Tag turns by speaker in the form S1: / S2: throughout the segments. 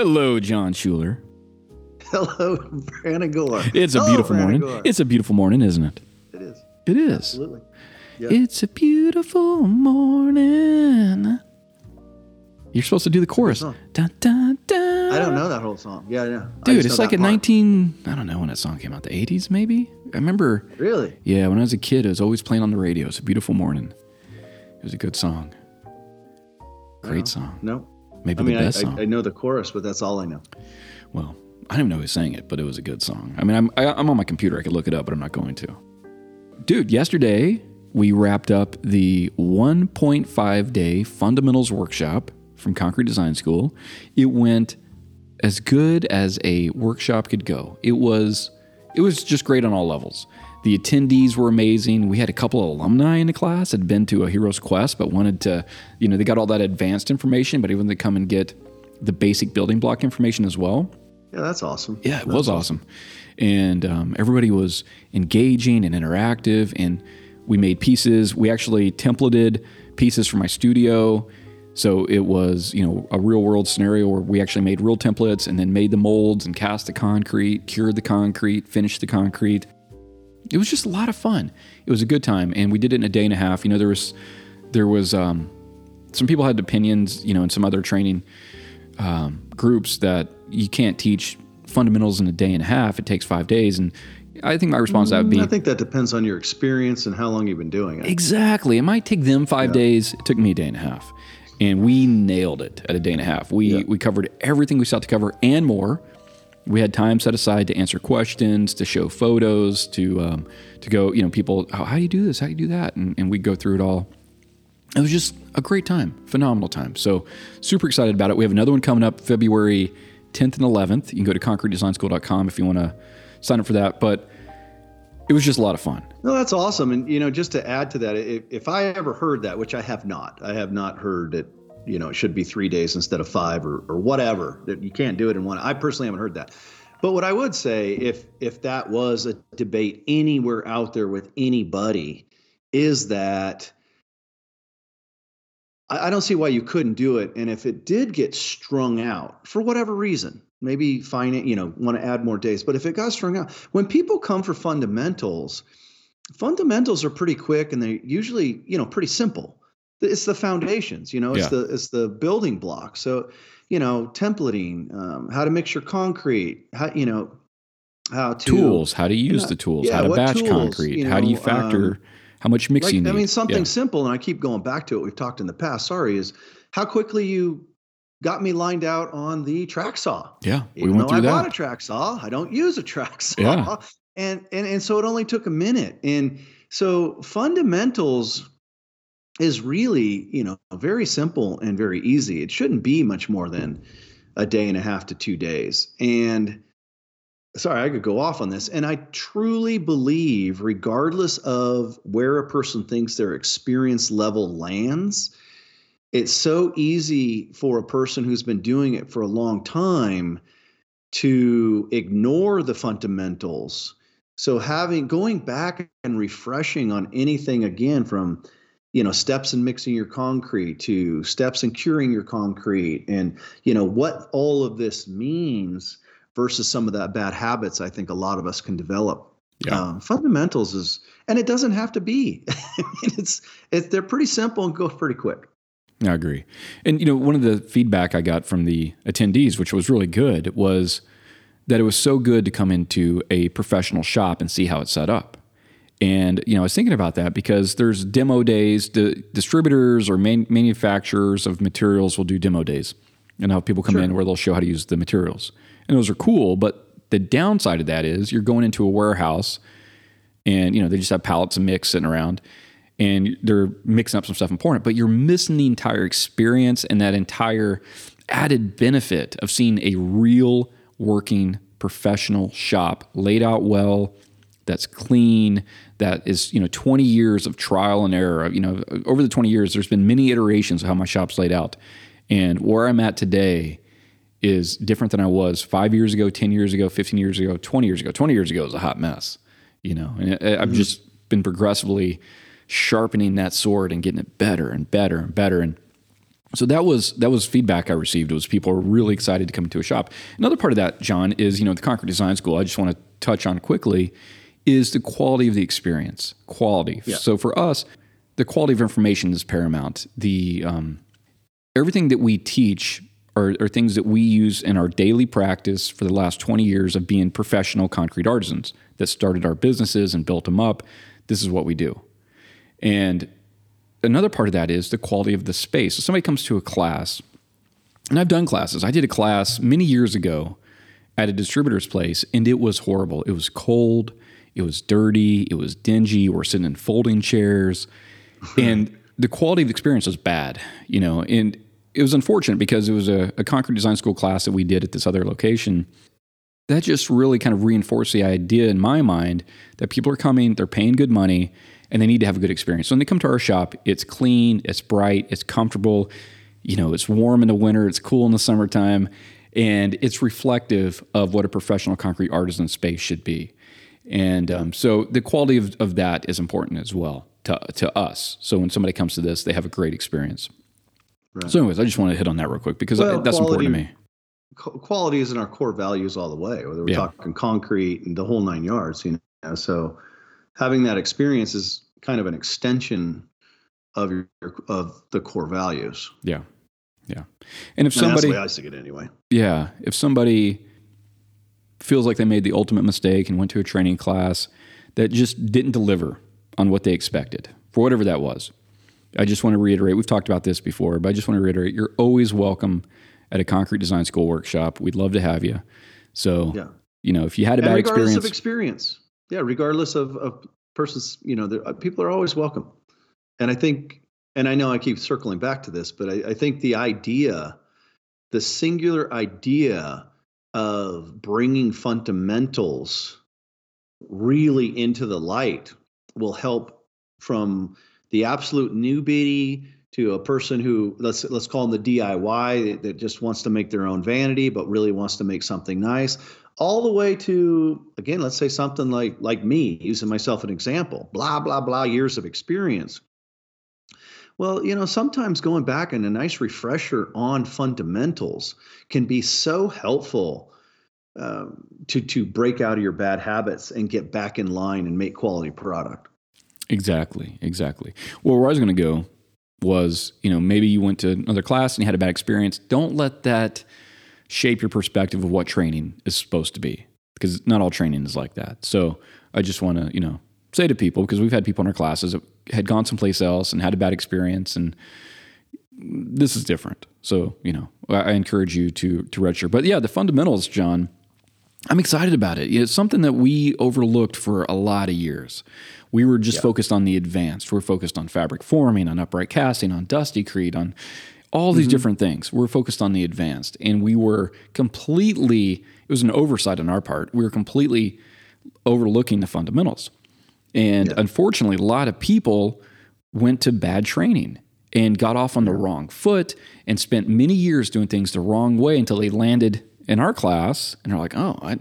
S1: Hello, John Schuler.
S2: Hello, Brandon Gore.
S1: It's a beautiful
S2: Brandon
S1: morning.
S2: Gore.
S1: It's a beautiful morning, isn't it?
S2: it is.
S1: It is.
S2: Absolutely. Yeah.
S1: It's a beautiful morning. You're supposed to do the chorus. Dun, dun, dun.
S2: I don't know that whole song. Yeah, yeah. I
S1: Dude,
S2: just
S1: it's like a
S2: part.
S1: 19, I don't know when that song came out, the 80s maybe? I remember,
S2: Really?
S1: yeah, when I was a kid, it was always playing on the radio. It's a beautiful morning. It was a good song. Great song.
S2: No.
S1: Maybe
S2: I mean,
S1: the
S2: I,
S1: best song.
S2: I, I know the chorus, but that's all I know.
S1: Well, I don't even know who sang it, but it was a good song. I mean, I'm I, I'm on my computer. I could look it up, but I'm not going to. Dude, yesterday we wrapped up the 1.5 day fundamentals workshop from Concrete Design School. It went as good as a workshop could go. It was it was just great on all levels. The attendees were amazing. We had a couple of alumni in the class had been to a Hero's Quest, but wanted to, you know, they got all that advanced information, but even they come and get the basic building block information as well.
S2: Yeah, that's awesome.
S1: Yeah, it was awesome. And um, everybody was engaging and interactive. And we made pieces. We actually templated pieces for my studio. So it was, you know, a real world scenario where we actually made real templates and then made the molds and cast the concrete, cured the concrete, finished the concrete. It was just a lot of fun. It was a good time, and we did it in a day and a half. You know, there was there was um, some people had opinions, you know, in some other training um, groups that you can't teach fundamentals in a day and a half. It takes five days, and I think my response to that would be
S2: I think that depends on your experience and how long you've been doing it.
S1: exactly. It might take them five days. It took me a day and a half, and we nailed it at a day and a half. We
S2: Yeah.
S1: we covered everything we sought to cover and more. We had time set aside to answer questions, to show photos, to um, to go. You know, people, how, how do you do this? How do you do that? And, and we go through it all. It was just a great time, phenomenal time. So super excited about it. We have another one coming up February 10th and 11th. You can go to concretedesignschool.com if you want to sign up for that. But it was just a lot of fun.
S2: No, that's awesome. And you know, just to add to that, if, if I ever heard that, which I have not, I have not heard that you know it should be three days instead of five or or whatever. That you can't do it in one. I personally haven't heard that. But what I would say, if if that was a debate anywhere out there with anybody, is that I, I don't see why you couldn't do it. And if it did get strung out for whatever reason, maybe it, you know, want to add more days. But if it got strung out, when people come for fundamentals, fundamentals are pretty quick and they're usually, you know, pretty simple. It's the foundations, you know, it's
S1: Yeah.
S2: the it's the building blocks. So, you know, templating, um, how to mix your concrete, how you know, how to
S1: Tools, how to use
S2: Yeah.
S1: the tools,
S2: Yeah,
S1: how to batch
S2: tools,
S1: concrete,
S2: you
S1: how do you factor
S2: um,
S1: how much mix
S2: like. I mean, something
S1: Yeah.
S2: simple, and I keep going back to it. We've talked in the past. Sorry, is how quickly you got me lined out on the track saw.
S1: Yeah, we
S2: Even
S1: went through
S2: I bought a track saw, I don't use a track saw.
S1: Yeah.
S2: And and and so it only took a minute. And so fundamentals is really, you know, very simple and very easy. It shouldn't be much more than a day and a half to two days. And sorry, I could go off on this. And I truly believe, regardless of where a person thinks their experience level lands, it's so easy for a person who's been doing it for a long time to ignore the fundamentals. So having going back and refreshing on anything again from you know steps in mixing your concrete to steps in curing your concrete and you know what all of this means versus some of that bad habits I think a lot of us can develop.
S1: Yeah.
S2: Um, fundamentals is and it doesn't have to be. I mean it's it's they're pretty simple and go pretty quick.
S1: I agree. And you know, one of the feedback I got from the attendees, which was really good, was that it was so good to come into a professional shop and see how it's set up. And you know, I was thinking about that because there's demo days. The distributors or man- manufacturers of materials will do demo days, and have people come in where they'll show how to use the materials. And those are cool, but the downside of that is you're going into a warehouse, and you know they just have pallets of mix sitting around, and they're mixing up some stuff important, but you're missing the entire experience and that entire added benefit of seeing a real working professional shop laid out well that's clean that is you know 20 years of trial and error you know over the 20 years there's been many iterations of how my shop's laid out and where i'm at today is different than i was five years ago 10 years ago 15 years ago 20 years ago 20 years ago was a hot mess you know and i've mm-hmm. just been progressively sharpening that sword and getting it better and better and better and so that was that was feedback I received. Was people were really excited to come to a shop. Another part of that, John, is you know the Concrete Design School. I just want to touch on quickly is the quality of the experience. Quality. Yeah. So for us, the quality of information is paramount. The um, everything that we teach are, are things that we use in our daily practice for the last 20 years of being professional concrete artisans that started our businesses and built them up. This is what we do. And another part of that is the quality of the space. So somebody comes to a class, and I've done classes. I did a class many years ago at a distributor's place, and it was horrible. It was cold, it was dirty, it was dingy. We're sitting in folding chairs, and the quality of the experience was bad. You know, and it was unfortunate because it was a, a concrete design school class that we did at this other location. That just really kind of reinforced the idea in my mind that people are coming, they're paying good money, and they need to have a good experience. So when they come to our shop, it's clean, it's bright, it's comfortable. You know, it's warm in the winter, it's cool in the summertime, and it's reflective of what a professional concrete artisan space should be. And um, so the quality of, of that is important as well to, to us. So when somebody comes to this, they have a great experience. Right. So, anyways, I just want to hit on that real quick because well, that's quality, important to me.
S2: Quality is in our core values all the way, whether we're yeah. talking concrete and the whole nine yards. You know, so having that experience is kind of an extension of your of the core values.
S1: Yeah, yeah. And if somebody,
S2: that's the way I see it anyway.
S1: Yeah, if somebody feels like they made the ultimate mistake and went to a training class that just didn't deliver on what they expected for whatever that was, I just want to reiterate. We've talked about this before, but I just want to reiterate: you're always welcome at a concrete design school workshop. We'd love to have you. So, yeah. you know, if you had a and bad
S2: regardless
S1: experience,
S2: of experience, yeah, regardless of, of persons, you know, uh, people are always welcome. And I think, and I know I keep circling back to this, but I, I think the idea, the singular idea of bringing fundamentals really into the light will help from the absolute newbie to a person who let's let's call them the DIY that just wants to make their own vanity but really wants to make something nice all the way to again let's say something like like me using myself an example blah blah blah years of experience well you know sometimes going back and a nice refresher on fundamentals can be so helpful um, to to break out of your bad habits and get back in line and make quality product.
S1: Exactly exactly. Well where i was going to go was you know maybe you went to another class and you had a bad experience. Don't let that shape your perspective of what training is supposed to be because not all training is like that. So I just want to, you know, say to people because we've had people in our classes that had gone someplace else and had a bad experience and this is different. So, you know, I, encourage you to to register. But yeah, the fundamentals, John, I'm excited about it. It's something that we overlooked for a lot of years. We were just yeah. focused on the advanced. We're focused on fabric forming, on upright casting, on dusty creed, on all these mm-hmm. different things. We're focused on the advanced, and we were completely, it was an oversight on our part. We were completely overlooking the fundamentals. And yeah. unfortunately, a lot of people went to bad training and got off on the wrong foot and spent many years doing things the wrong way until they landed in our class and are like, oh, I,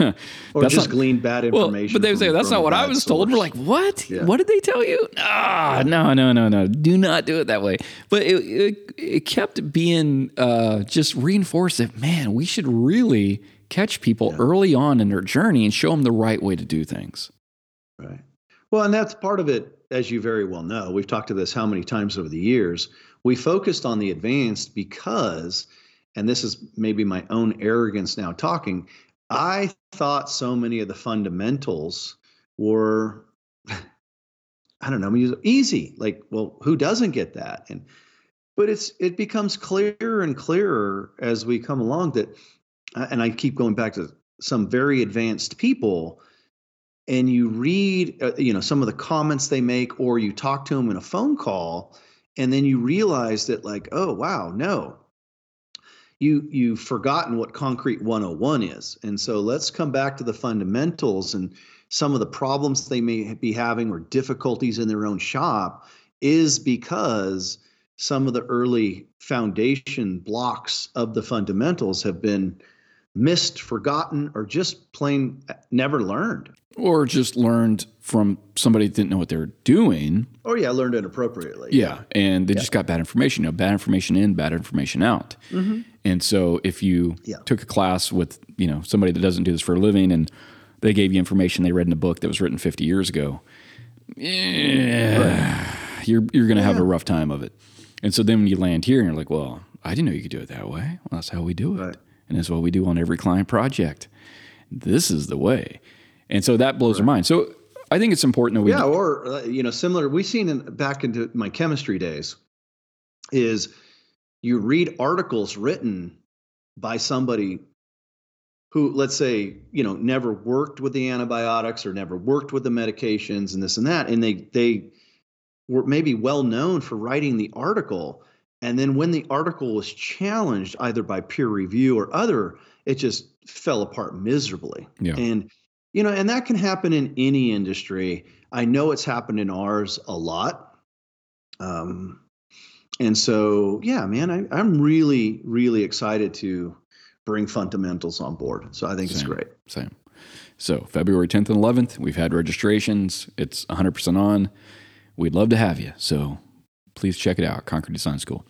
S2: or that's just not, glean bad information.
S1: Well, but they say that's not what I was told. We're like, what? Yeah. What did they tell you? Ah, no, no, no, no. Do not do it that way. But it it, it kept being uh, just reinforced that man, we should really catch people yeah. early on in their journey and show them the right way to do things.
S2: Right. Well, and that's part of it, as you very well know. We've talked to this how many times over the years. We focused on the advanced because, and this is maybe my own arrogance now talking I thought so many of the fundamentals were, I don't know, easy. Like, well, who doesn't get that? And but it's it becomes clearer and clearer as we come along that, and I keep going back to some very advanced people, and you read, uh, you know, some of the comments they make, or you talk to them in a phone call, and then you realize that, like, oh wow, no, you you've forgotten what concrete 101 is. And so let's come back to the fundamentals and some of the problems they may be having or difficulties in their own shop is because some of the early foundation blocks of the fundamentals have been missed, forgotten, or just plain never learned.
S1: Or just learned from somebody that didn't know what they were doing.
S2: Oh, yeah, learned inappropriately.
S1: Yeah, and they yeah. just got bad information. You know, bad information in, bad information out. Mm-hmm. And so if you yeah. took a class with you know somebody that doesn't do this for a living and they gave you information they read in a book that was written 50 years ago, yeah, right. you're you're going to have a rough time of it. And so then when you land here and you're like, well, I didn't know you could do it that way. Well, that's how we do it. Right. And that's what we do on every client project. This is the way. And so that blows right. mind. So I think it's important that we.
S2: Yeah, or, uh, you know, similar, we've seen in, back into my chemistry days is you read articles written by somebody who let's say you know never worked with the antibiotics or never worked with the medications and this and that and they they were maybe well known for writing the article and then when the article was challenged either by peer review or other it just fell apart miserably. Yeah. and you know and that can happen in any industry. I know it's happened in ours a lot. Um, and so yeah man I, i'm really really excited to bring fundamentals on board. So i think
S1: same,
S2: it's great.
S1: Same. So february 10th and 11th we've had registrations. It's 100% on. We'd love to have you. So please check it out, Concrete Design School.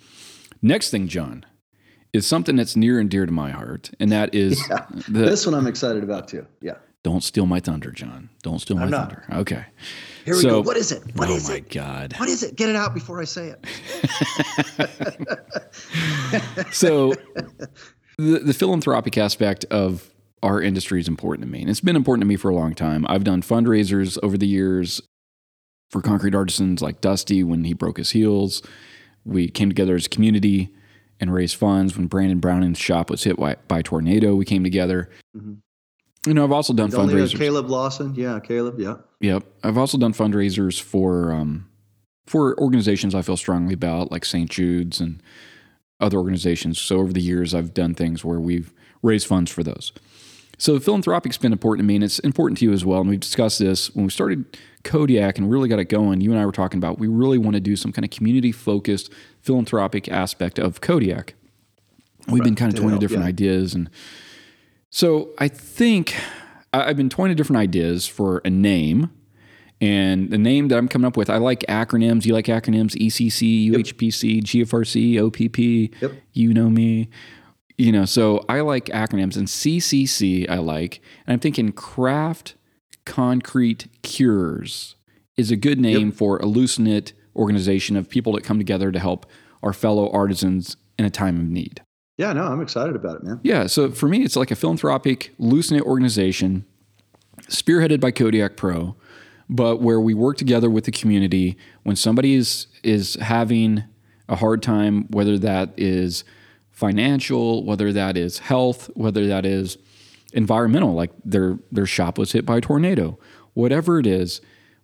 S1: Next thing, John, is something that's near and dear to my heart, and that is
S2: yeah. the, this one I'm excited about too. Yeah.
S1: Don't steal my thunder, John. Don't steal my I'm thunder. Not. Okay.
S2: Here we so, go. What is it? What
S1: oh
S2: is
S1: it? Oh my God.
S2: What is it? Get it out before I say it.
S1: so the, the philanthropic aspect of our industry is important to me. And it's been important to me for a long time. I've done fundraisers over the years for concrete artisans like Dusty when he broke his heels. We came together as a community and raised funds when Brandon Browning's shop was hit by, by tornado. We came together. Mm-hmm. You know, I've also done fundraisers.
S2: Caleb Lawson, yeah, Caleb, yeah.
S1: Yep, I've also done fundraisers for um, for organizations I feel strongly about, like St. Jude's and other organizations. So over the years, I've done things where we've raised funds for those. So philanthropic's been important to me, and it's important to you as well. And we've discussed this when we started Kodiak and really got it going. You and I were talking about we really want to do some kind of community focused philanthropic aspect of Kodiak. We've right. been kind of toying with different yeah. ideas, and so I think I've been toying with different ideas for a name. And the name that I'm coming up with, I like acronyms. You like acronyms? ECC, UHPC, yep. GFRC, OPP. Yep. You know me you know, so I like acronyms and CCC I like, and I'm thinking craft concrete cures is a good name yep. for a loose knit organization of people that come together to help our fellow artisans in a time of need.
S2: Yeah, no, I'm excited about it, man.
S1: Yeah, so for me, it's like a philanthropic, loose knit organization spearheaded by Kodiak Pro, but where we work together with the community when somebody is is having a hard time, whether that is financial, whether that is health, whether that is environmental, like their their shop was hit by a tornado, whatever it is,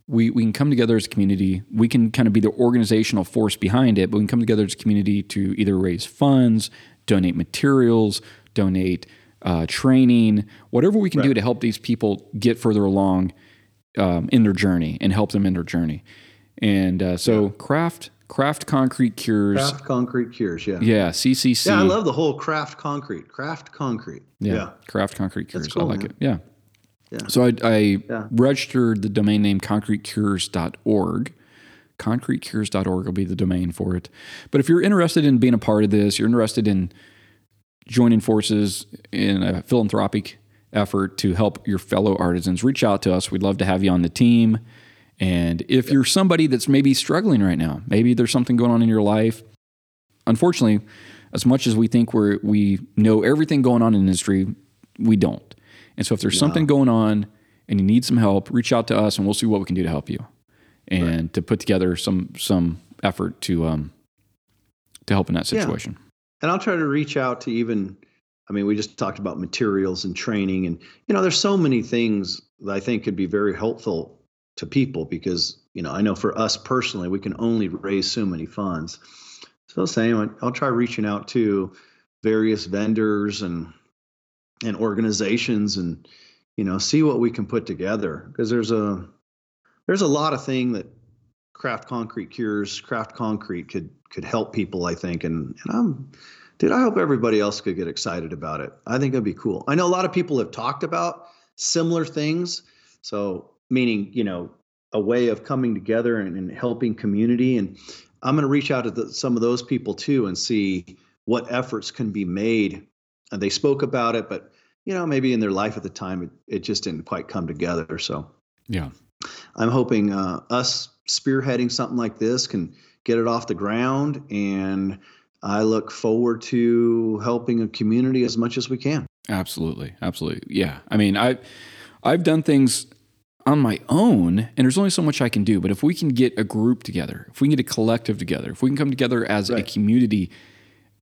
S1: we, we can come together as a community. We can kind of be the organizational force behind it, but we can come together as a community to either raise funds, donate materials, donate uh, training, whatever we can right. do to help these people get further along um, in their journey and help them in their journey. And uh, so, yeah. craft Craft Concrete Cures.
S2: Craft Concrete Cures, yeah.
S1: Yeah, CCC.
S2: Yeah, I love the whole Craft Concrete. Craft Concrete.
S1: Yeah. yeah. Craft Concrete Cures. Cool, I like man. it. Yeah. Yeah. So I, I yeah. registered the domain name concretecures.org. Concretecures.org will be the domain for it. But if you're interested in being a part of this, you're interested in joining forces in a philanthropic effort to help your fellow artisans, reach out to us. We'd love to have you on the team. And if you're somebody that's maybe struggling right now, maybe there's something going on in your life, unfortunately, as much as we think we we know everything going on in industry, we don't. And so if there's no. something going on and you need some help, reach out to us and we'll see what we can do to help you and right. to put together some some effort to um to help in that situation. Yeah.
S2: And I'll try to reach out to even I mean, we just talked about materials and training and you know, there's so many things that I think could be very helpful to people because you know I know for us personally we can only raise so many funds. So same, I'll try reaching out to various vendors and and organizations and you know see what we can put together because there's a there's a lot of thing that craft concrete cures craft concrete could could help people i think and and i'm dude, I hope everybody else could get excited about it. I think it'd be cool. I know a lot of people have talked about similar things. So, meaning, you know, a way of coming together and, and helping community. And I'm going to reach out to the, some of those people too and see what efforts can be made. And they spoke about it, but you know, maybe in their life at the time, it, it just didn't quite come together. So,
S1: yeah,
S2: I'm hoping uh, us spearheading something like this can get it off the ground. And I look forward to helping a community as much as we can.
S1: Absolutely, absolutely. Yeah, I mean, I I've done things on my own, and there's only so much I can do. But if we can get a group together, if we can get a collective together, if we can come together as right. a community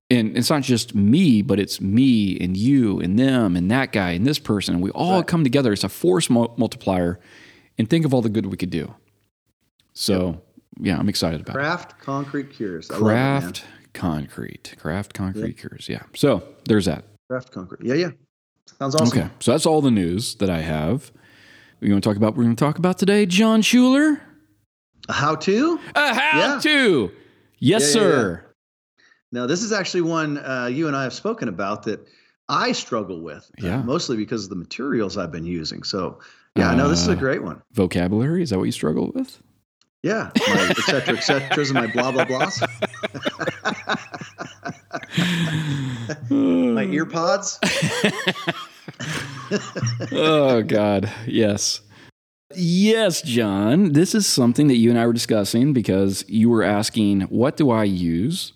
S1: and it's not just me, but it's me and you and them and that guy and this person. And we all right. come together. It's a force multiplier. And think of all the good we could do. So, yep. yeah, I'm excited about
S2: Craft it. Concrete Cures.
S1: I Craft it, Concrete. Craft Concrete yep. Cures. Yeah. So there's that.
S2: Craft Concrete. Yeah, yeah. Sounds awesome. Okay.
S1: So that's all the news that I have. We want to talk about we're going to talk about today, John Schuler.
S2: A how to?
S1: A how yeah. to. Yes, yeah, sir.
S2: Now, this is actually one uh, you and I have spoken about that I struggle with, uh, yeah. mostly because of the materials I've been using. So, yeah, uh, no, this is a uh, great one.
S1: Vocabulary is that what you struggle with?
S2: Yeah, my et cetera, et cetera, and my blah blah blahs. my ear pods.
S1: oh God, yes. Yes, John. This is something that you and I were discussing because you were asking, what do I use?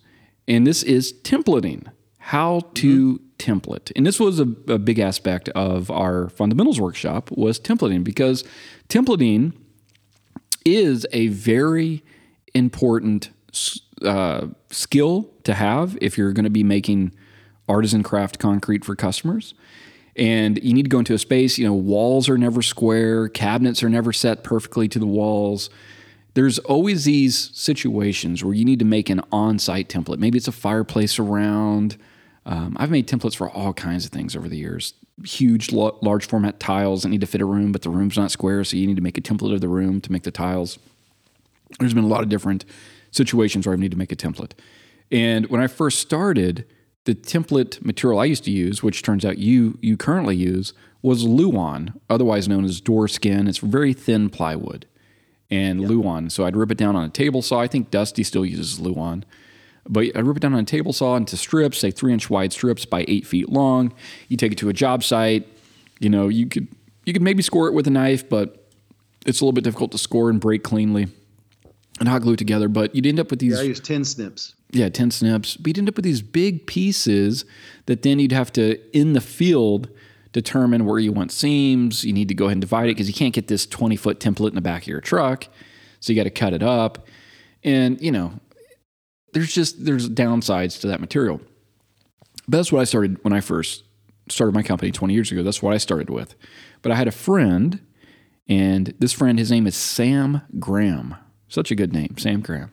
S1: and this is templating. How to mm-hmm. template, and this was a, a big aspect of our fundamentals workshop was templating because templating is a very important uh, skill to have if you're going to be making artisan craft concrete for customers. And you need to go into a space, you know, walls are never square, cabinets are never set perfectly to the walls there's always these situations where you need to make an on site template. Maybe it's a fireplace around. Um, I've made templates for all kinds of things over the years. Huge, large format tiles that need to fit a room, but the room's not square, so you need to make a template of the room to make the tiles. There's been a lot of different situations where I need to make a template. And when I first started, the template material I used to use, which turns out you you currently use, was Luan, otherwise known as door skin. It's very thin plywood and yep. Luan. So I'd rip it down on a table saw. I think Dusty still uses Luan. But I'd rip it down on a table saw into strips, say three inch wide strips by eight feet long. You take it to a job site. You know, you could you could maybe score it with a knife, but it's a little bit difficult to score and break cleanly and hot glue it together. But you'd end up with these.
S2: Yeah, I use tin snips.
S1: Yeah, tin snips. But you'd end up with these big pieces that then you'd have to in the field determine where you want seams. You need to go ahead and divide it because you can't get this 20 foot template in the back of your truck. So you got to cut it up. And, you know, there's just there's downsides to that material. But that's what I started when I first started my company 20 years ago. That's what I started with. But I had a friend, and this friend, his name is Sam Graham. Such a good name, Sam Graham.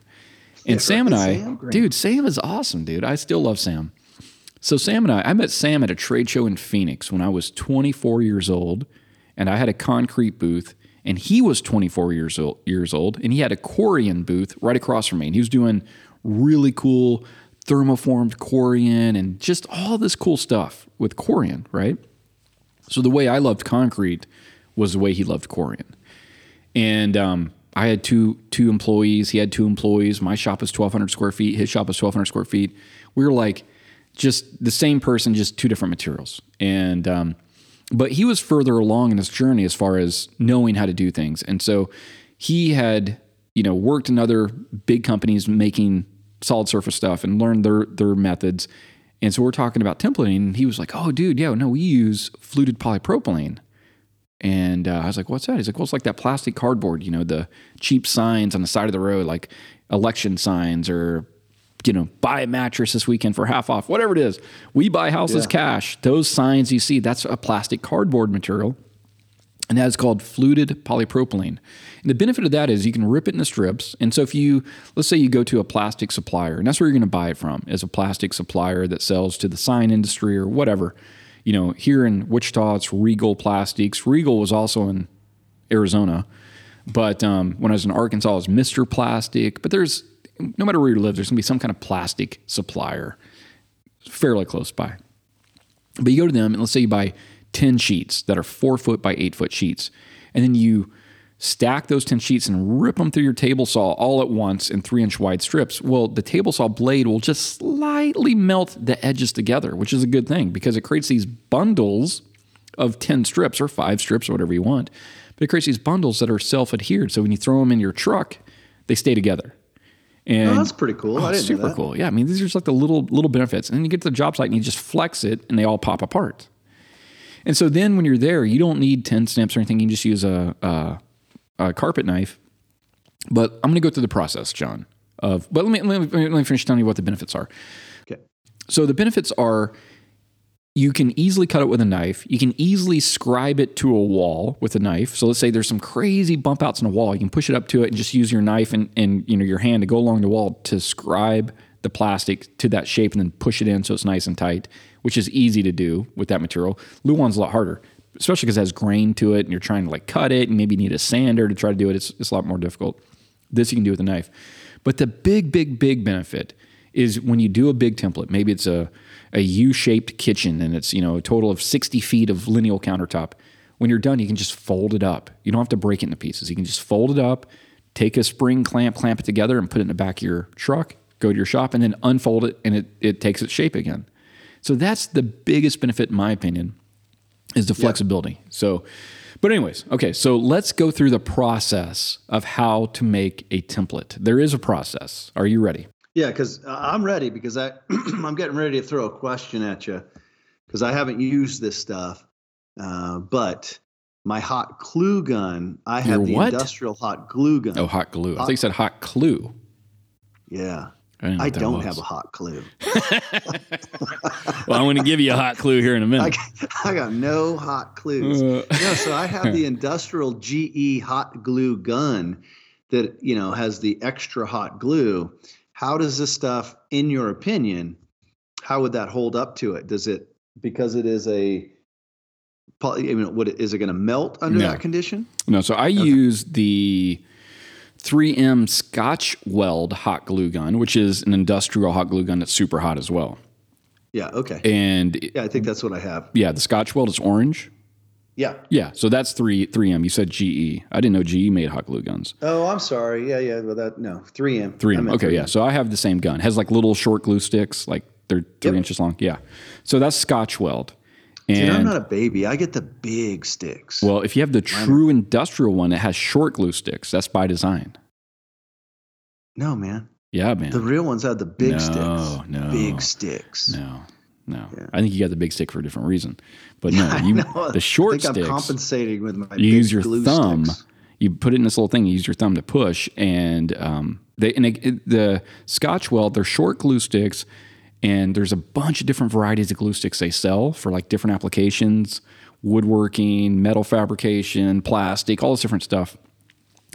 S1: And yeah, Sam and I, Sam dude, Sam is awesome, dude. I still love Sam. So Sam and I, I met Sam at a trade show in Phoenix when I was 24 years old, and I had a concrete booth, and he was 24 years old, years old, and he had a Corian booth right across from me, and he was doing really cool thermoformed Corian and just all this cool stuff with Corian, right? So the way I loved concrete was the way he loved Corian, and um, I had two two employees. He had two employees. My shop was 1,200 square feet. His shop was 1,200 square feet. We were like just the same person, just two different materials. And um, but he was further along in his journey as far as knowing how to do things, and so he had you know worked in other big companies making solid surface stuff and learned their their methods. And so we're talking about templating, and he was like, "Oh, dude, yeah, no, we use fluted polypropylene." And uh, I was like, "What's that?" He's like, "Well, it's like that plastic cardboard, you know, the cheap signs on the side of the road, like election signs or you know, buy a mattress this weekend for half off, whatever it is. We buy houses yeah. cash. Those signs you see, that's a plastic cardboard material. And that is called fluted polypropylene. And the benefit of that is you can rip it into strips. And so if you, let's say you go to a plastic supplier, and that's where you're going to buy it from, is a plastic supplier that sells to the sign industry or whatever. You know, here in Wichita, it's Regal Plastics. Regal was also in Arizona. But um, when I was in Arkansas, it was Mr. Plastic. But there's no matter where you live, there's going to be some kind of plastic supplier. fairly close by. But you go to them and let's say you buy 10 sheets that are four foot by eight foot sheets. And then you stack those 10 sheets and rip them through your table saw all at once in three inch wide strips. Well, the table saw blade will just slightly melt the edges together, which is a good thing because it creates these bundles of 10 strips or five strips or whatever you want. But it creates these bundles that are self adhered. So when you throw them in your truck, they stay together. And
S2: Oh, that's pretty cool. Oh, know
S1: super cool. Yeah, I mean these are just like the little little benefits. And then you get to the job site and you just flex it and they all pop apart. And so then when you're there, you don't need 10 snips or anything. You can just use a, a, a carpet knife. But I'm going to go through the process, John. Of but let me, let me let me finish telling you what the benefits are.
S2: Okay.
S1: So the benefits are you can easily cut it with a knife. You can easily scribe it to a wall with a knife. So let's say there's some crazy bump outs in a wall. You can push it up to it and just use your knife and, and you know your hand to go along the wall to scribe the plastic to that shape and then push it in so it's nice and tight, which is easy to do with that material. Luan's a lot harder, especially because it has grain to it and you're trying to like cut it and maybe you need a sander to try to do it. It's, it's a lot more difficult. This you can do with a knife. But the big, big, big benefit is when you do a big template, maybe it's a, a U-shaped kitchen and it's, you know, a total of 60 feet of lineal countertop. When you're done, you can just fold it up. You don't have to break it into pieces. You can just fold it up, take a spring clamp, clamp it together and put it in the back of your truck, go to your shop and then unfold it and it, it takes its shape again. So that's the biggest benefit in my opinion is the flexibility. So, but anyways, okay, so let's go through the process of how to make a template. There is a process. Are you ready?
S2: Yeah, because I'm ready because I I'm getting ready to throw a question at you because I haven't used this stuff, uh, but my hot glue gun I have
S1: Your
S2: the
S1: what?
S2: industrial hot glue gun.
S1: Oh, hot glue. I think you said hot clue.
S2: yeah,
S1: I,
S2: I don't
S1: was.
S2: have a hot clue.
S1: Well, I'm going to give you a hot clue here in a minute.
S2: got, I got no hot clues.
S1: Uh.
S2: no, so I have the industrial GE hot glue gun that you know has the extra hot glue. How does this stuff, in your opinion, how would that hold up to it? Does it because it is a I mean, what is it going to melt under
S1: No.
S2: that condition?
S1: No, so I use the 3M Scotch Weld hot glue gun, which is an industrial hot glue gun that's super hot as well.
S2: Yeah. Okay.
S1: And
S2: Yeah, I think that's what I have.
S1: yeah, the Scotch Weld is orange.
S2: Yeah.
S1: Yeah, so that's three 3M. You said GE. I didn't know GE made hot glue guns.
S2: Oh, I'm sorry. Yeah, yeah. Well, that no three M.
S1: 3M.
S2: meant
S1: Okay, yeah. So I have the same gun. has like little short glue sticks, like they're three
S2: Yep.
S1: inches long. Yeah. So that's Scotch Weld. And
S2: Dude, I'm not a baby. I get the big sticks.
S1: well, if you have the true industrial one, it has short glue sticks. That's by design.
S2: no, man.
S1: Yeah, man.
S2: The real ones have the big
S1: No,
S2: sticks.
S1: no.
S2: Big sticks.
S1: no, no.
S2: Yeah.
S1: I think you got the big stick for a different reason. But no, you
S2: know.
S1: the short
S2: I think
S1: sticks.
S2: I'm compensating with my.
S1: you
S2: big
S1: use your
S2: glue
S1: thumb.
S2: sticks.
S1: You put it in this little thing. You use your thumb to push, and um, they and it, it- the Scotch Weld. They're short glue sticks, and there's a bunch of different varieties of glue sticks they sell for like different applications, woodworking, metal fabrication, plastic, all this different stuff.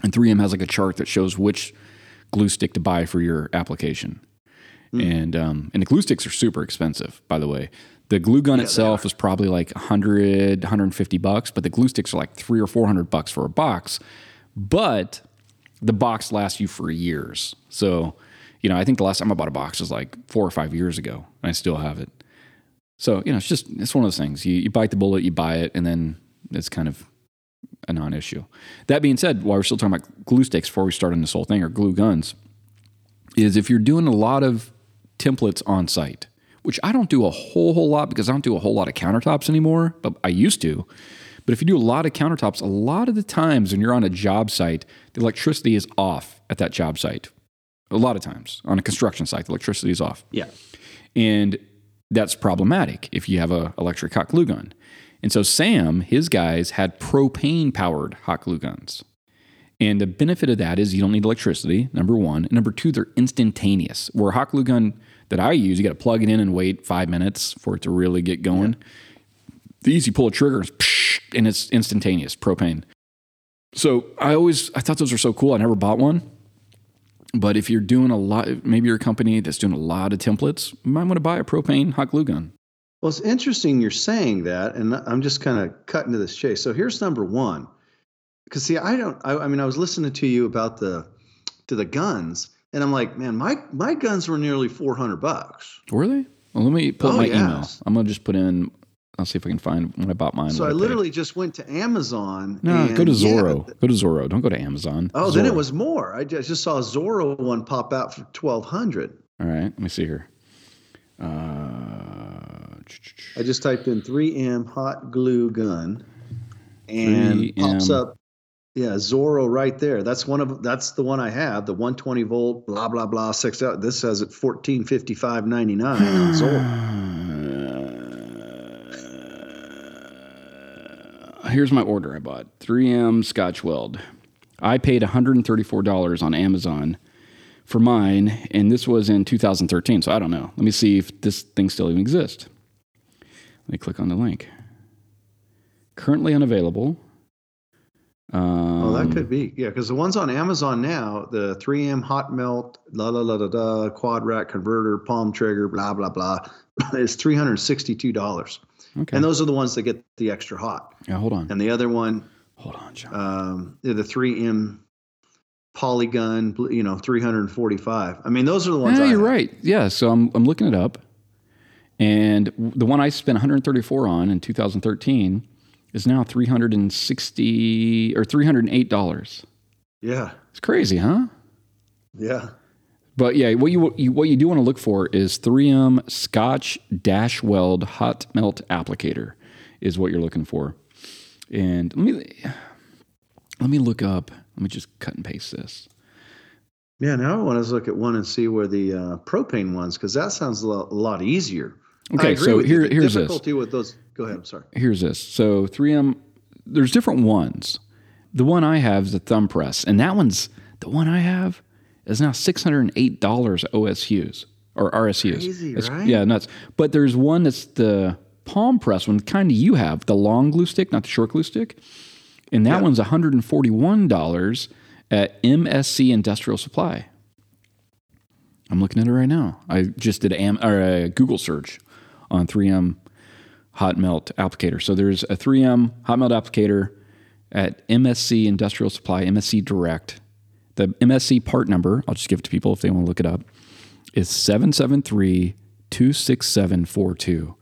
S1: And 3M has like a chart that shows which glue stick to buy for your application. And um, and the glue sticks are super expensive, by the way. The glue gun itself is probably like 100, 150 bucks, but the glue sticks are like three or 400 bucks for a box. But the box lasts you for years. So, you know, I think the last time I bought a box was like four or five years ago, and I still have it. So, you know, it's just, it's one of those things. You, you bite the bullet, you buy it, and then it's kind of a non issue. That being said, while we're still talking about glue sticks before we start on this whole thing, or glue guns, is if you're doing a lot of templates on site, which I don't do a whole whole lot because I don't do a whole lot of countertops anymore, but I used to. But if you do a lot of countertops, a lot of the times when you're on a job site, the electricity is off at that job site. A lot of times on a construction site, the electricity is off.
S2: Yeah.
S1: And that's problematic if you have a electric hot glue gun. And so Sam, his guys had propane powered hot glue guns. And the benefit of that is you don't need electricity, number one. And number two, they're instantaneous. Where a hot glue gun that I use, you got to plug it in and wait five minutes for it to really get going. These, you pull a trigger and it's instantaneous, propane. So I always, I thought those were so cool. I never bought one. But if you're doing a lot, maybe you're a company that's doing a lot of templates, you might want to buy a propane hot glue gun.
S2: Well, it's interesting you're saying that, and I'm just kind of cutting to this chase. So here's number one, because see, I don't. I, I mean, I was listening to you about the to the guns, and I'm like, man, my my guns were nearly 400 bucks.
S1: Were they? Well, let me put
S2: Oh,
S1: my
S2: yeah.
S1: email. I'm gonna just put in. I'll see if I can find when I bought mine.
S2: So I literally just went to Amazon.
S1: no
S2: and
S1: go to
S2: yeah,
S1: Zoro. go to Zoro. Don't go to Amazon.
S2: Oh, then it was more. I just, just saw a Zoro one pop out for twelve hundred.
S1: All right. Let me see here. Uh,
S2: I just typed in 3M hot glue gun, and
S1: 3M.
S2: pops up. Yeah, Zoro right there. That's one of that's the one I have. The 120 volt, blah blah blah. Six out. This says at 1455.99 on Zoro.
S1: Here's my order I bought 3M Scotch Weld. I paid $134 on Amazon for mine, and this was in 2013, so I don't know. Let me see if this thing still even exists. Let me click on the link. Currently unavailable. Um,
S2: Oh, that could be yeah, because the ones on Amazon now, the 3M hot melt, la la la la da, quad rack converter, palm trigger, blah blah blah, is 362 dollars.
S1: Okay.
S2: And those are the ones that get the extra hot.
S1: yeah, hold on.
S2: And the other one,
S1: Hold on, John.
S2: um, the 3M Polygun, you know, 345. I mean, those are the ones.
S1: Yeah,
S2: I
S1: you're
S2: have.
S1: right. Yeah, so I'm I'm looking it up, and the one I spent 134 on in 2013 is now 360 or 308 dollars.
S2: Yeah,
S1: It's crazy, huh?
S2: yeah.
S1: But yeah, what you, you what you do want to look for is 3M Scotch Dash Weld Hot Melt Applicator is what you're looking for. And let me let me look up. Let me just cut and paste this.
S2: Yeah, now I want to look at one and see where the uh, propane ones, because that sounds a lot, a lot easier.
S1: Okay, so here
S2: The
S1: here's this.
S2: difficulty with those. Go ahead. I'm sorry.
S1: here's this. So 3M, there's different ones. The one I have is a thumb press, and that one's the one I have is now six hundred and eight dollars OSUs or RSUs.
S2: Crazy,
S1: It's-
S2: right?
S1: Yeah, nuts. But there's one that's the palm press one, kind of you have the long glue stick, not the short glue stick, and that
S2: Yeah.
S1: one's one hundred and forty one dollars at MSC Industrial Supply. I'm looking at it right now. I just did a, or a Google search on 3M hot melt applicator. So there's a 3M hot melt applicator at MSC Industrial Supply, MSC Direct. The MSC part number, I'll just give it to people if they want to look it up, is 773 26742.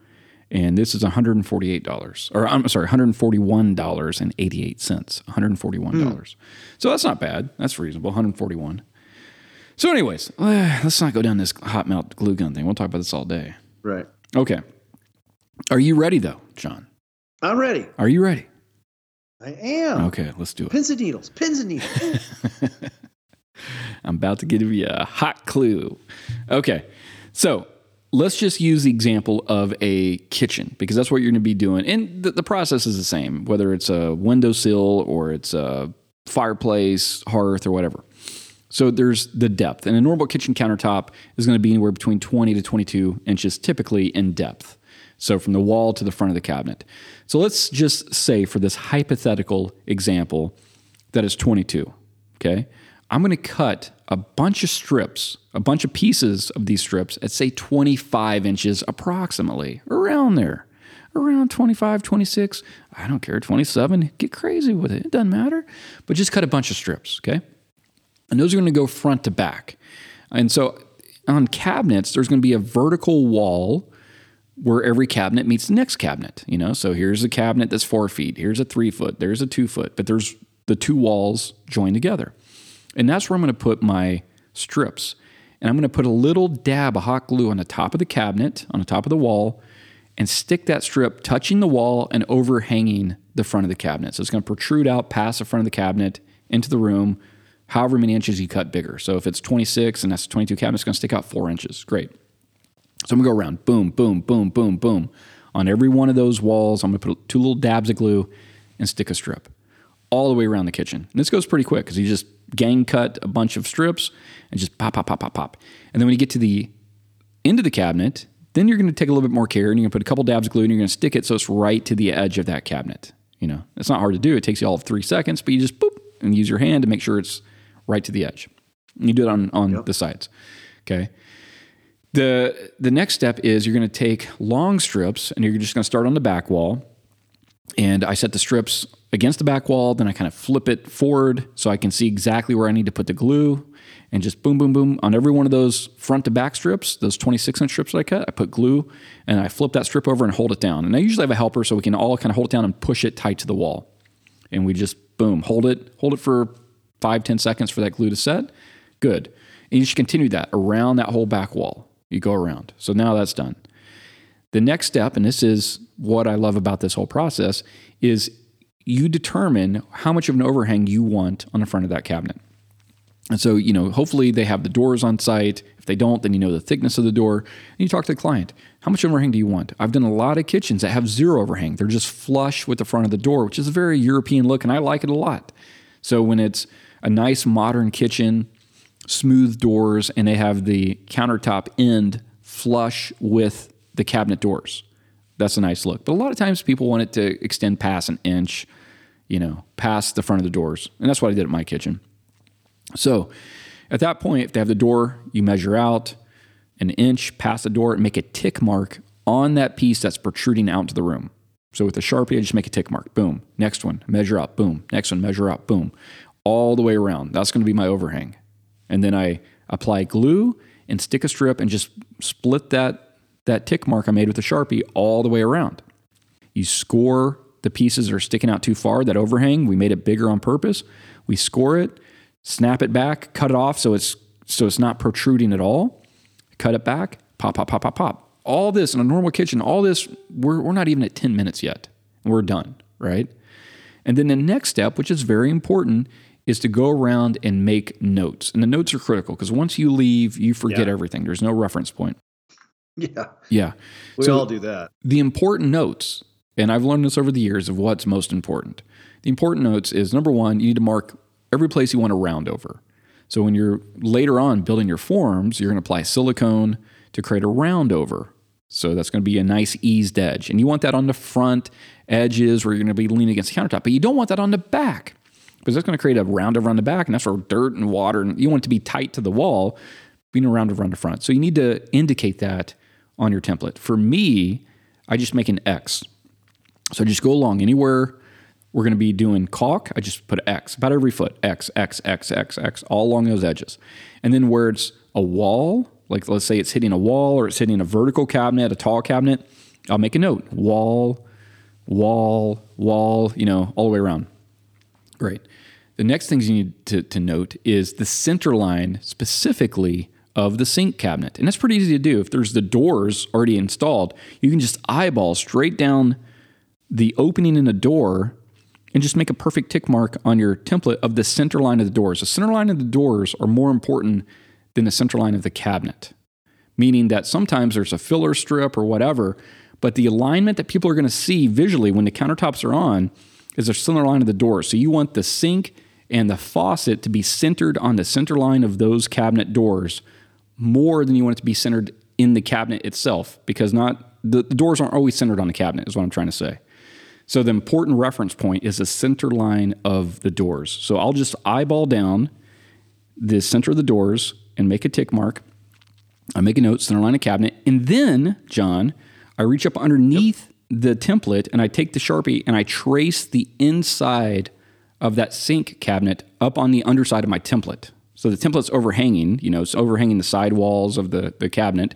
S1: And this is $148, or I'm sorry, $141.88. $141. Hmm. So that's not bad. That's reasonable, 141 So, anyways, let's not go down this hot melt glue gun thing. We'll talk about this all day.
S2: Right.
S1: Okay. Are you ready, though, John?
S2: I'm ready.
S1: Are you ready?
S2: I am.
S1: Okay, let's do it.
S2: Pins and needles. Pins and needles.
S1: I'm about to give you a hot clue. Okay, so let's just use the example of a kitchen because that's what you're going to be doing. And the, the process is the same, whether it's a windowsill or it's a fireplace, hearth, or whatever. So there's the depth. And a normal kitchen countertop is going to be anywhere between 20 to 22 inches typically in depth. So from the wall to the front of the cabinet. So let's just say for this hypothetical example that is 22. Okay. I'm going to cut a bunch of strips, a bunch of pieces of these strips at say 25 inches approximately, around there, around 25, 26. I don't care, 27. Get crazy with it. It doesn't matter. But just cut a bunch of strips. Okay. And those are going to go front to back. And so on cabinets, there's going to be a vertical wall where every cabinet meets the next cabinet. You know, so here's a cabinet that's four feet, here's a three foot, there's a two foot, but there's the two walls joined together. And that's where I'm going to put my strips. And I'm going to put a little dab of hot glue on the top of the cabinet, on the top of the wall, and stick that strip touching the wall and overhanging the front of the cabinet. So it's going to protrude out past the front of the cabinet into the room, however many inches you cut bigger. So if it's 26 and that's 22 cabinet, it's going to stick out four inches. Great. So I'm gonna go around, boom, boom, boom, boom, boom. On every one of those walls, I'm gonna put two little dabs of glue and stick a strip all the way around the kitchen. And this goes pretty quick because you just gang cut a bunch of strips and just pop, pop, pop, pop, pop. And then when you get to the end of the cabinet, then you're gonna take a little bit more care and you're gonna put a couple dabs of glue and you're gonna stick it so it's right to the edge of that cabinet. You know, it's not hard to do. It takes you all of three seconds, but you just boop and use your hand to make sure it's right to the edge. And you do it on, on the sides. Okay. The the next step is you're going to take long strips and you're just going to start on the back wall. And I set the strips against the back wall, then I kind of flip it forward so I can see exactly where I need to put the glue. and just boom, boom, boom on every one of those front to back strips, those 26 inch strips that I cut. I put glue and I flip that strip over and hold it down. And I usually have a helper so we can all kind of hold it down and push it tight to the wall. And we just boom, hold it, hold it for five, 10 seconds for that glue to set. Good. And you just continue that around that whole back wall. You go around. So now that's done. The next step, and this is what I love about this whole process, is you determine how much of an overhang you want on the front of that cabinet. And so, you know, hopefully they have the doors on site. If they don't, then you know the thickness of the door. And you talk to the client. How much overhang do you want? I've done a lot of kitchens that have zero overhang. They're just flush with the front of the door, which is a very European look, and I like it a lot. So when it's a nice modern kitchen, smooth doors, and they have the countertop end flush with the cabinet doors, that's a nice look. But a lot of times people want it to extend past an inch, you know, past the front of the doors. And that's what I did at my kitchen. So at that point, if they have the door, you measure out an inch past the door and make a tick mark on that piece that's protruding out into the room. So with a Sharpie, I just make a tick mark. Boom. Next one, measure up. Boom. Next one, measure up. Boom. All the way around. That's going to be my overhang. And then I apply glue and stick a strip and just split that that tick mark I made with a Sharpie all the way around. You score the pieces that are sticking out too far, that overhang, we made it bigger on purpose. We score it, snap it back, cut it off so it's so it's not protruding at all. Cut it back, pop, pop, pop, pop, pop. All this in a normal kitchen, all this, we're, we're not even at 10 minutes yet. We're done, right? And then the next step, which is very important, is to go around and make notes. And the notes are critical because once you leave, you forget
S2: Yeah.
S1: everything. There's no reference point.
S2: Yeah,
S1: Yeah.
S2: we
S1: So-
S2: all do that.
S1: the important notes, and I've learned this over the years of what's most important. The important notes is number one, you need to mark every place you want to round over. So when you're later on building your forms, you're going to apply silicone to create a round over. So that's going to be a nice eased edge. And you want that on the front edges where you're going to be leaning against the countertop, but you don't want that on the back because that's going to create a round over on the back, and that's where dirt and water, and you want it to be tight to the wall, being a round over on the front. So you need to indicate that on your template. For me, I just make an X. So I just go along anywhere we're going to be doing caulk. I just put X about every foot, X, X, X, X, X, all along those edges. And then where it's a wall, like let's say it's hitting a wall or it's hitting a vertical cabinet, a tall cabinet, I'll make a note wall, wall, wall, you know, all the way around. Great. The next things you need to, to note is the center line specifically of the sink cabinet. And that's pretty easy to do. If there's the doors already installed, you can just eyeball straight down the opening in the door and just make a perfect tick mark on your template of the center line of the doors. The center line of the doors are more important than the center line of the cabinet, meaning that sometimes there's a filler strip or whatever, but the alignment that people are going to see visually when the countertops are on is the center line of the door. So you want the sink and the faucet to be centered on the center line of those cabinet doors more than you want it to be centered in the cabinet itself because not the, the doors aren't always centered on the cabinet is what I'm trying to say. So the important reference point is the center line of the doors. So I'll just eyeball down the center of the doors and make a tick mark. I make a note, center line of cabinet, and then, John, I reach up underneath the template and I take the Sharpie and I trace the inside of that sink cabinet up on the underside of my template. So the template's overhanging, you know, it's overhanging the side walls of the, the cabinet.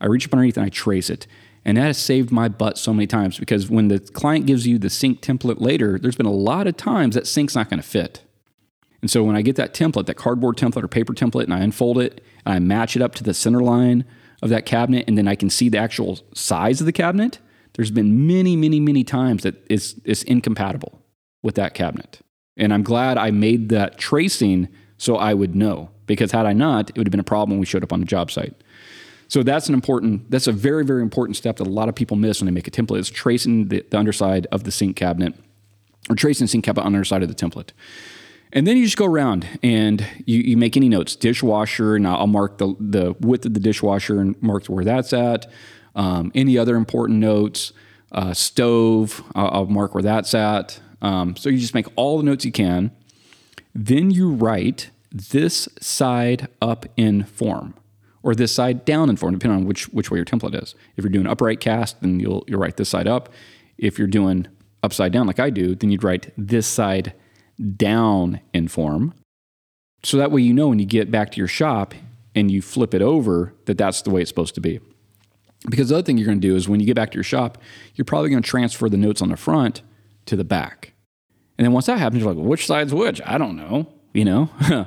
S1: I reach up underneath and I trace it. And that has saved my butt so many times because when the client gives you the sink template later, there's been a lot of times that sink's not going to fit. And so when I get that template, that cardboard template or paper template, and I unfold it I match it up to the center line of that cabinet, and then I can see the actual size of the cabinet, there's been many, many, many times that it's, it's incompatible with that cabinet. And I'm glad I made that tracing so I would know, because had I not, it would have been a problem when we showed up on the job site. So that's an important, that's a very, very important step that a lot of people miss when they make a template is tracing the, the underside of the sink cabinet or tracing the sink cabinet on the underside of the template. And then you just go around and you, you make any notes. Dishwasher, and I'll mark the, the width of the dishwasher and mark where that's at. Um, any other important notes. Uh, stove, I'll, I'll mark where that's at. Um, so you just make all the notes you can. Then you write this side up in form or this side down in form, depending on which, which way your template is. If you're doing upright cast, then you'll, you'll write this side up. If you're doing upside down like I do, then you'd write this side down in form. So that way you know when you get back to your shop and you flip it over that that's the way it's supposed to be. Because the other thing you're going to do is when you get back to your shop, you're probably going to transfer the notes on the front to the back. And then once that happens, you're like, which side's which? I don't know. You know,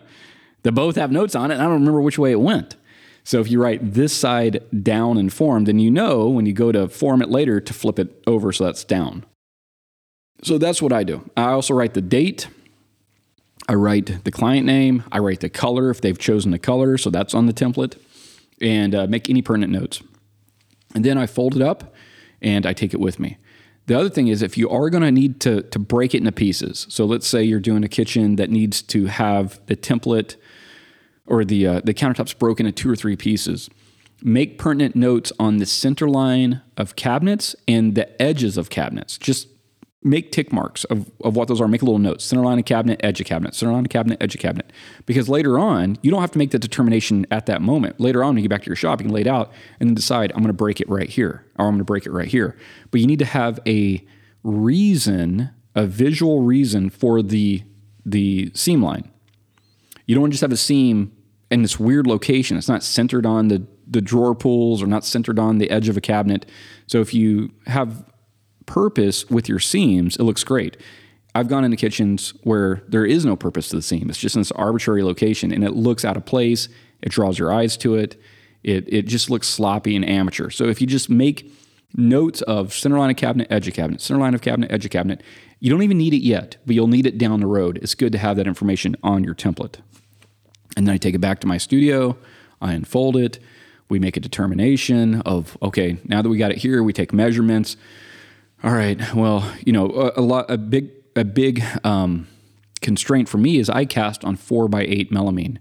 S1: they both have notes on it, and I don't remember which way it went. So if you write this side down in form, then you know when you go to form it later to flip it over so that's down. So that's what I do. I also write the date. I write the client name. I write the color if they've chosen the color, so that's on the template, and uh, make any pertinent notes. And then I fold it up and I take it with me. The other thing is if you are going to need to to break it into pieces. So let's say you're doing a kitchen that needs to have the template or the uh, the countertops broken into two or three pieces. Make pertinent notes on the center line of cabinets and the edges of cabinets. Just make tick marks of, of what those are. Make a little note. Center line of cabinet, edge of cabinet, center line of cabinet, edge of cabinet. Because later on, you don't have to make the determination at that moment. Later on, when you get back to your shop, you can lay it out and then decide, I'm going to break it right here, or I'm going to break it right here. But you need to have a reason, a visual reason for the the seam line. You don't just have a seam in this weird location. It's not centered on the the drawer pulls or not centered on the edge of a cabinet. So if you have purpose with your seams, it looks great. I've gone into kitchens where there is no purpose to the seam. It's just in this arbitrary location and it looks out of place. It draws your eyes to it. It, it just looks sloppy and amateur. So if you just make notes of center line of cabinet, edge of cabinet, center line of cabinet, edge of cabinet, you don't even need it yet, but you'll need it down the road. It's good to have that information on your template. And then I take it back to my studio, I unfold it, we make a determination of, okay, now that we got it here, we take measurements all right. Well, you know, a, a lot, a big, a big um, constraint for me is I cast on four by eight melamine.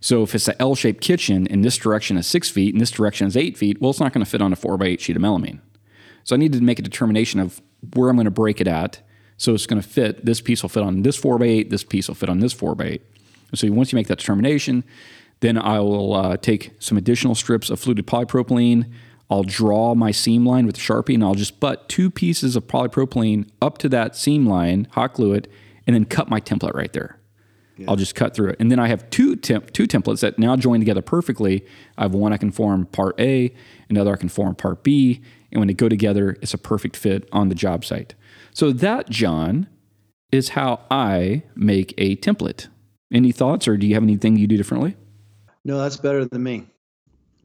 S1: So if it's an L-shaped kitchen and this direction is six feet and this direction is eight feet, well, it's not going to fit on a four by eight sheet of melamine. So I need to make a determination of where I'm going to break it at. So it's going to fit. This piece will fit on this four by eight. This piece will fit on this four by eight. So once you make that determination, then I will uh, take some additional strips of fluted polypropylene I'll draw my seam line with a Sharpie and I'll just butt two pieces of polypropylene up to that seam line, hot glue it, and then cut my template right there. Yeah. I'll just cut through it. And then I have two temp- two templates that now join together perfectly. I have one I can form part A, another I can form part B, and when they go together, it's a perfect fit on the job site. So that, John, is how I make a template. Any thoughts or do you have anything you do differently?
S2: No, that's better than me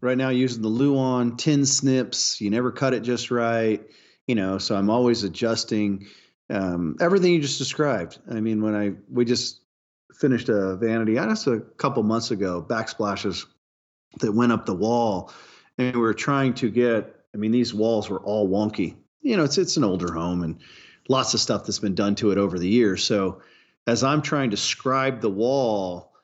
S2: right now using the Luan tin snips. You never cut it just right, you know. So I'm always adjusting um, everything you just described. I mean, when I we just finished a vanity, I just a couple months ago, backsplashes that went up the wall, and we were trying to get. I mean, these walls were all wonky. You know, it's it's an older home and lots of stuff that's been done to it over the years. So as I'm trying to scribe the wall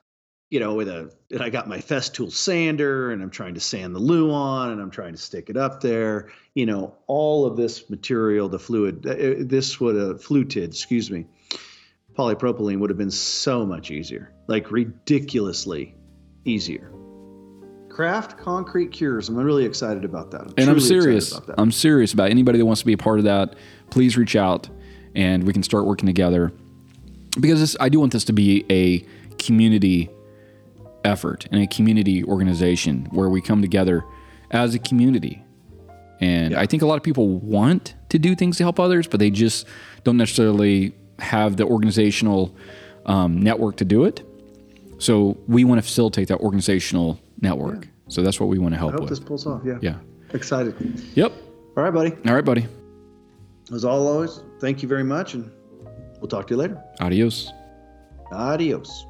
S2: you know, with a, and I got my Festool sander and I'm trying to sand the Luan and I'm trying to stick it up there. You know, all of this material, the fluid, uh, this would have fluted, excuse me, polypropylene would have been so much easier, like ridiculously easier. Craft concrete cures. I'm really excited about that. I'm
S1: and I'm serious. I'm serious about anybody that wants to be a part of that. Please reach out and we can start working together because this, I do want this to be a community effort and a community organization where we come together as a community. And yeah. I think a lot of people want to do things to help others, but they just don't necessarily have the organizational um, network to do it. So we want to facilitate that organizational network. Yeah. So that's what we want to help
S2: I hope
S1: with.
S2: this pulls off. Yeah.
S1: Yeah.
S2: Excited.
S1: Yep.
S2: All right, buddy.
S1: All right, buddy.
S2: As always, thank you very much, and we'll talk to you later.
S1: Adios.
S2: Adios.